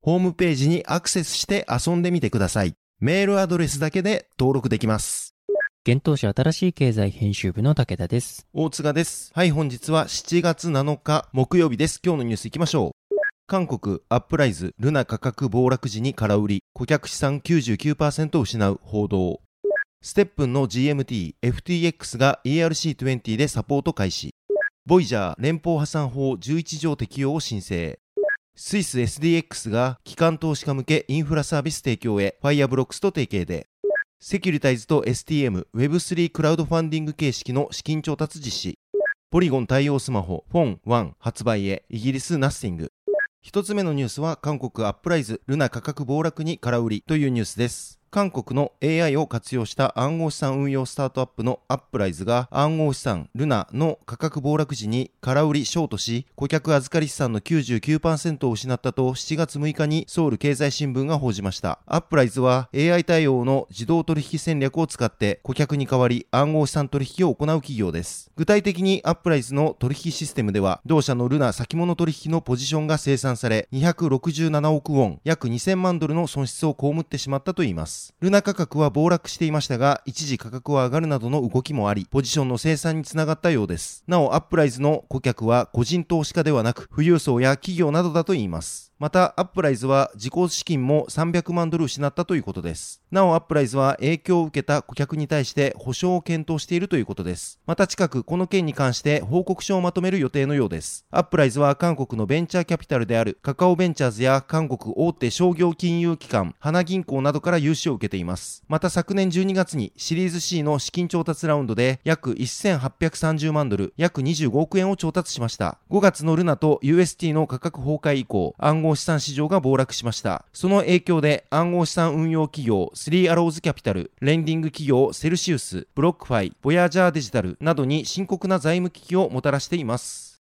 ホームページにアクセスして遊んでみてください。メールアドレスだけで登録できます。現当社新しい経済編集部の武田です。大塚です。はい、本日は7月7日木曜日です。今日のニュース行きましょう。韓国アップライズルナ価格暴落時に空売り顧客資産99%失う報道ステップンの GMT FTX が ERC20 でサポート開始ボイジャー連邦破産法11条適用を申請スイス SDX が機関投資家向けインフラサービス提供へ Fireblocks と提携で。セキュリタイズと STM Web3 クラウドファンディング形式の資金調達実施。ポリゴン対応スマホフォン1発売へイギリスナッシング。一つ目のニュースは韓国アップライズルナ価格暴落に空売りというニュースです。韓国の AI を活用した暗号資産運用スタートアップのアップライズが暗号資産ルナの価格暴落時に空売りショートし顧客預かり資産の99%を失ったと7月6日にソウル経済新聞が報じました。アップライズは AI 対応の自動取引戦略を使って顧客に代わり暗号資産取引を行う企業です。具体的にアップライズの取引システムでは同社のルナ先物取引のポジションが生産され267億ウォン約2000万ドルの損失を被ってしまったといいます。ルナ価格は暴落していましたが、一時価格は上がるなどの動きもあり、ポジションの生産につながったようです。なお、アップライズの顧客は個人投資家ではなく、富裕層や企業などだといいます。また、アップライズは自己資金も300万ドル失ったということです。なお、アップライズは影響を受けた顧客に対して保証を検討しているということです。また近く、この件に関して報告書をまとめる予定のようです。アップライズは韓国のベンチャーキャピタルであるカカオベンチャーズや韓国大手商業金融機関、花銀行などから融資を受けています。また昨年12月にシリーズ C の資金調達ラウンドで約1830万ドル、約25億円を調達しました。5月の LUNA と UST の価格崩壊以降、暗号資産市場が暴落しました。その影響で暗号資産運用企業スリーアローズキャピタル、レンディング企業セルシウス、ブロックファイ、ボヤージャーデジタルなどに深刻な財務危機をもたらしています。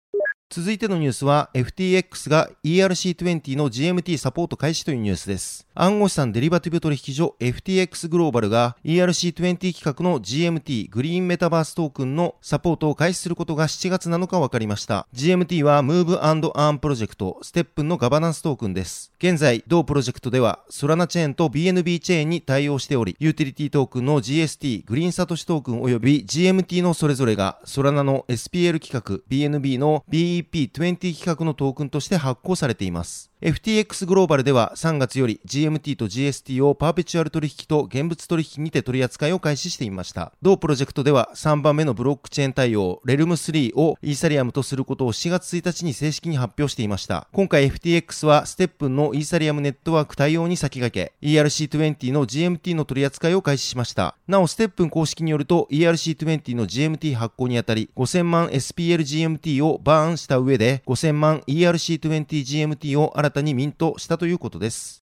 続いてのニュースは FTX が ERC20 の GMT サポート開始というニュースです。暗号資産デリバティブ取引所 FTX グローバルが ERC20 企画の GMT グリーンメタバーストークンのサポートを開始することが7月7日分かりました。GMT は Move Arm プロジェクト STEPN のガバナンストークンです。現在、同プロジェクトではソラナチェーンと BNB チェーンに対応しており、ユーティリティトークンの GST グリーンサトシトークン及び GMT のそれぞれがソラナの SPL 企画 BNB の BE EP20 規格のトークンとして発行されています。FTX グローバルでは3月より GMT と GST をパーペチュアル取引と現物取引にて取り扱いを開始していました。同プロジェクトでは3番目のブロックチェーン対応、レルム3をイーサリアムとすることを7月1日に正式に発表していました。今回 FTX はステップンのイーサリアムネットワーク対応に先駆け、ERC20 の GMT の取り扱いを開始しました。なお、ステップン公式によると ERC20 の GMT 発行にあたり5000万 SPLGMT をバーンした上で5000万 ERC20GMT を新たにミントしたということです。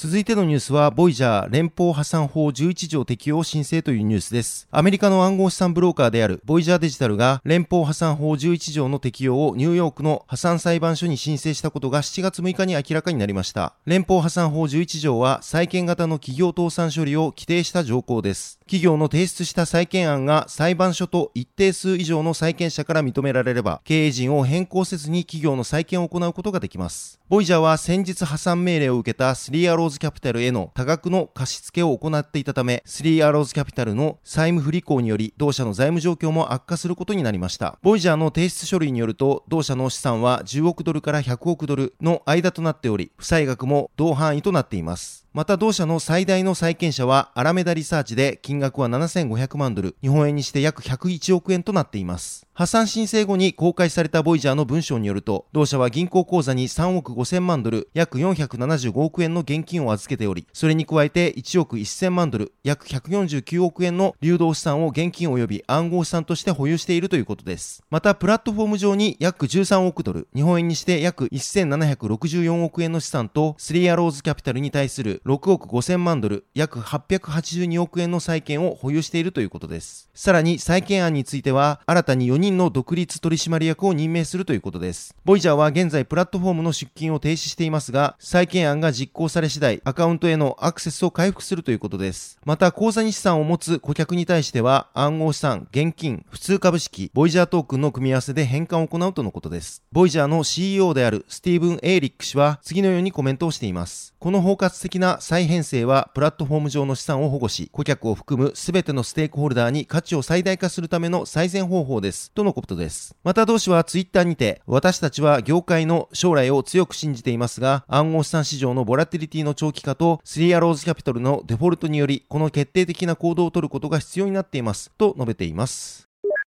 続いてのニュースは、ボイジャー連邦破産法11条適用申請というニュースです。アメリカの暗号資産ブローカーであるボイジャーデジタルが連邦破産法11条の適用をニューヨークの破産裁判所に申請したことが7月6日に明らかになりました。連邦破産法11条は債権型の企業倒産処理を規定した条項です。企業の提出した債権案が裁判所と一定数以上の債権者から認められれば、経営陣を変更せずに企業の債権を行うことができます。ボイジャーは先日破産命令を受けたスリーアローズキャピタルへの多額の貸し付けを行っていたため、スリーアローズキャピタルの債務不履行により、同社の財務状況も悪化することになりました。ボイジャーの提出書類によると、同社の資産は10億ドルから100億ドルの間となっており、負債額も同範囲となっています。また同社の最大の債権者はアラメダリサーチで金額は7500万ドル、日本円にして約101億円となっています。破産申請後に公開されたボイジャーの文章によると、同社は銀行口座に3億5000万ドル、約475億円の現金を預けており、それに加えて1億1000万ドル、約149億円の流動資産を現金及び暗号資産として保有しているということです。また、プラットフォーム上に約13億ドル、日本円にして約1764億円の資産と、スリーアローズキャピタルに対する6億5000万ドル、約882億円の債権を保有しているということです。さらに、再建案については、新たに4人の独立取締役を任命するということです。ボイジャーは現在プラットフォームの出金を停止していますが、再建案が実行され次第、アカウントへのアクセスを回復するということです。また、口座に資産を持つ顧客に対しては、暗号資産、現金、普通株式、ボイジャートークンの組み合わせで返還を行うとのことです。ボイジャーの CEO であるスティーブン・エイリック氏は、次のようにコメントをしています。この包括的な再編成は、プラットフォーム上の資産を保護し、顧客を含む全てのステークホルダーに価値を最大化するための最善方法です。とのことです。また同氏はツイッターにて、私たちは業界の将来を強く信じていますが、暗号資産市場のボラティリティの長期化と、スリーアローズキャピタルのデフォルトにより、この決定的な行動を取ることが必要になっています。と述べています。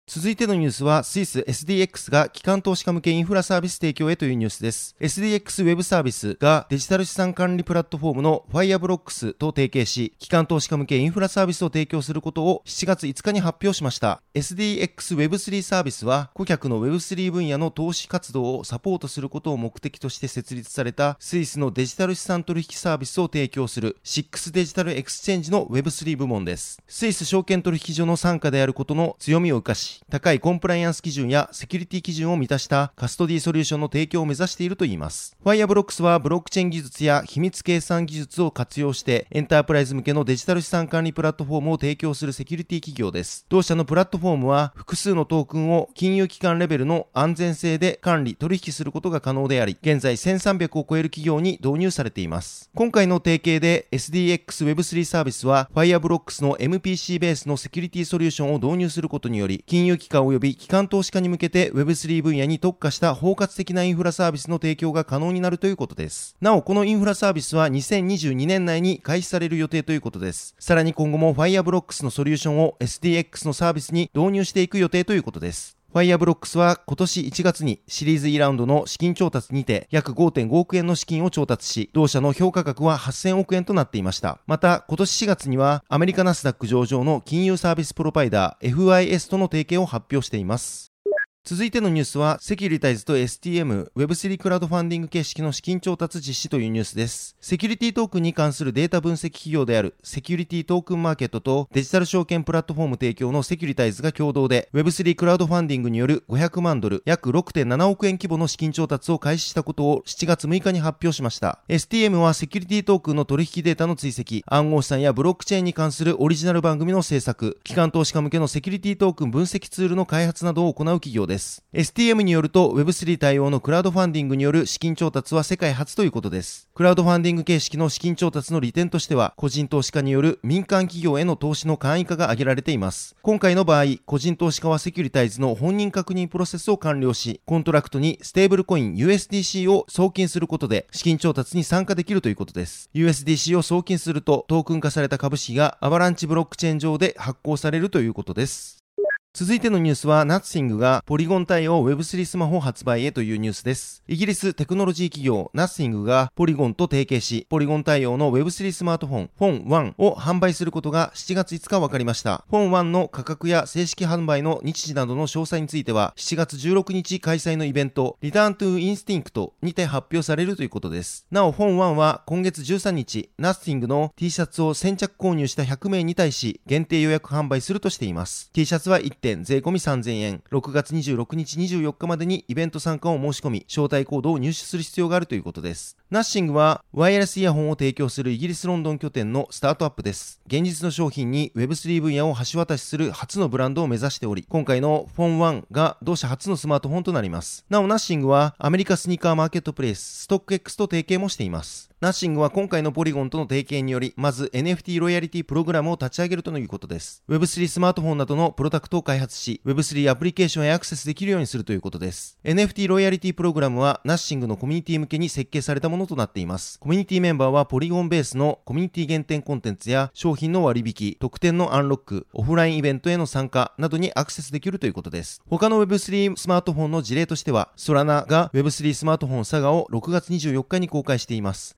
続いてのニュースは、スイス SDX が機関投資家向けインフラサービス提供へというニュースです。SDX ウェブサービスがデジタル資産管理プラットフォームの Fireblocks と提携し、機関投資家向けインフラサービスを提供することを7月5日に発表しました。SDX Web3 サービスは、顧客の Web3 分野の投資活動をサポートすることを目的として設立されたスイスのデジタル資産取引サービスを提供する SIX デジタルエクスチェンジの Web3 部門です。スイス証券取引所の傘下であることの強みを生かし、高いコンプライアンス基準やセキュリティ基準を満たしたカストディソリューションの提供を目指しているといいます。Fireblocks はブロックチェーン技術や秘密計算技術を活用してエンタープライズ向けのデジタル資産管理プラットフォームを提供するセキュリティ企業です。同社のプラットフォームは複数のトークンを金融機関レベルの安全性で管理、取引することが可能であり、現在1300を超える企業に導入されています。今回の提携で SDX Web3 サービスは Fireblocks の MPC ベースのセキュリティソリューションを導入することにより、金融機関及び機関投資家に向けて Web3 分野に特化した包括的なインフラサービスの提供が可能になるということです。なお、このインフラサービスは2022年内に開始される予定ということです。さらに今後も Fireblocks のソリューションを SDX のサービスに導入していく予定ということです。 Fireblocks は今年1月にシリーズ E ラウンドの資金調達にて約5.5億円の資金を調達し、同社の評価額は8000億円となっていました。また、今年4月にはアメリカナスダック上場の金融サービスプロバイダー FIS との提携を発表しています。続いてのニュースは、セキュリタイズと STM、Web3 クラウドファンディング形式の資金調達実施というニュースです。セキュリティトークンに関するデータ分析企業であるセキュリティトークンマーケットとデジタル証券プラットフォーム提供のセキュリタイズが共同で Web3 クラウドファンディングによる500万ドル約6.7億円規模の資金調達を開始したことを7月6日に発表しました。STM はセキュリティトークンの取引データの追跡、暗号資産やブロックチェーンに関するオリジナル番組の制作、機関投資家向けのセキュリティトークン分析ツールの開発などを行う企業です。です STM によると Web3 対応のクラウドファンディングによる資金調達は世界初ということです。クラウドファンディング形式の資金調達の利点としては、個人投資家による民間企業への投資の簡易化が挙げられています。今回の場合、個人投資家はセキュリタイズの本人確認プロセスを完了し、コントラクトにステーブルコイン USDC を送金することで資金調達に参加できるということです。USDC を送金するとトークン化された株式がアバランチブロックチェーン上で発行されるということです。続いてのニュースは、ナッシングがポリゴン対応 Web3 スマホ発売へというニュースです。イギリステクノロジー企業ナッシングがポリゴンと提携し、ポリゴン対応の Web3 スマートフォン、フォン1を販売することが7月5日分かりました。フォン1の価格や正式販売の日時などの詳細については、7月16日開催のイベント、 Return to Instinct にて発表されるということです。なお、フォン1は今月13日、ナッシングの T シャツを先着購入した100名に対し、限定予約販売するとしています。T シャツは1点税込3000円、6月26日24日までにイベント参加を申し込み、招待コードを入手する必要があるということです。ナッシングは、ワイヤレスイヤホンを提供するイギリスロンドン拠点のスタートアップです。現実の商品に Web3 分野を橋渡しする初のブランドを目指しており、今回のフォン1が同社初のスマートフォンとなります。なお、ナッシングはアメリカスニーカーマーケットプレイス、ストック X と提携もしています。ナッシングは今回のポリゴンとの提携により、まず NFT ロイヤリティプログラムを立ち上げるということです。Web3 スマートフォンなどのプロダクトを開発し、Web3 アプリケーションへアクセスできるようにするということです。NFT ロイヤリティプログラムは、ナッシングのコミュニティ向けに設計されたもののとなっています。コミュニティメンバーはポリゴンベースのコミュニティ限定コンテンツや商品の割引、特典のアンロック、オフラインイベントへの参加などにアクセスできるということです。他の Web3 スマートフォンの事例としては、ソラナが Web3 スマートフォンサガを6月24日に公開しています。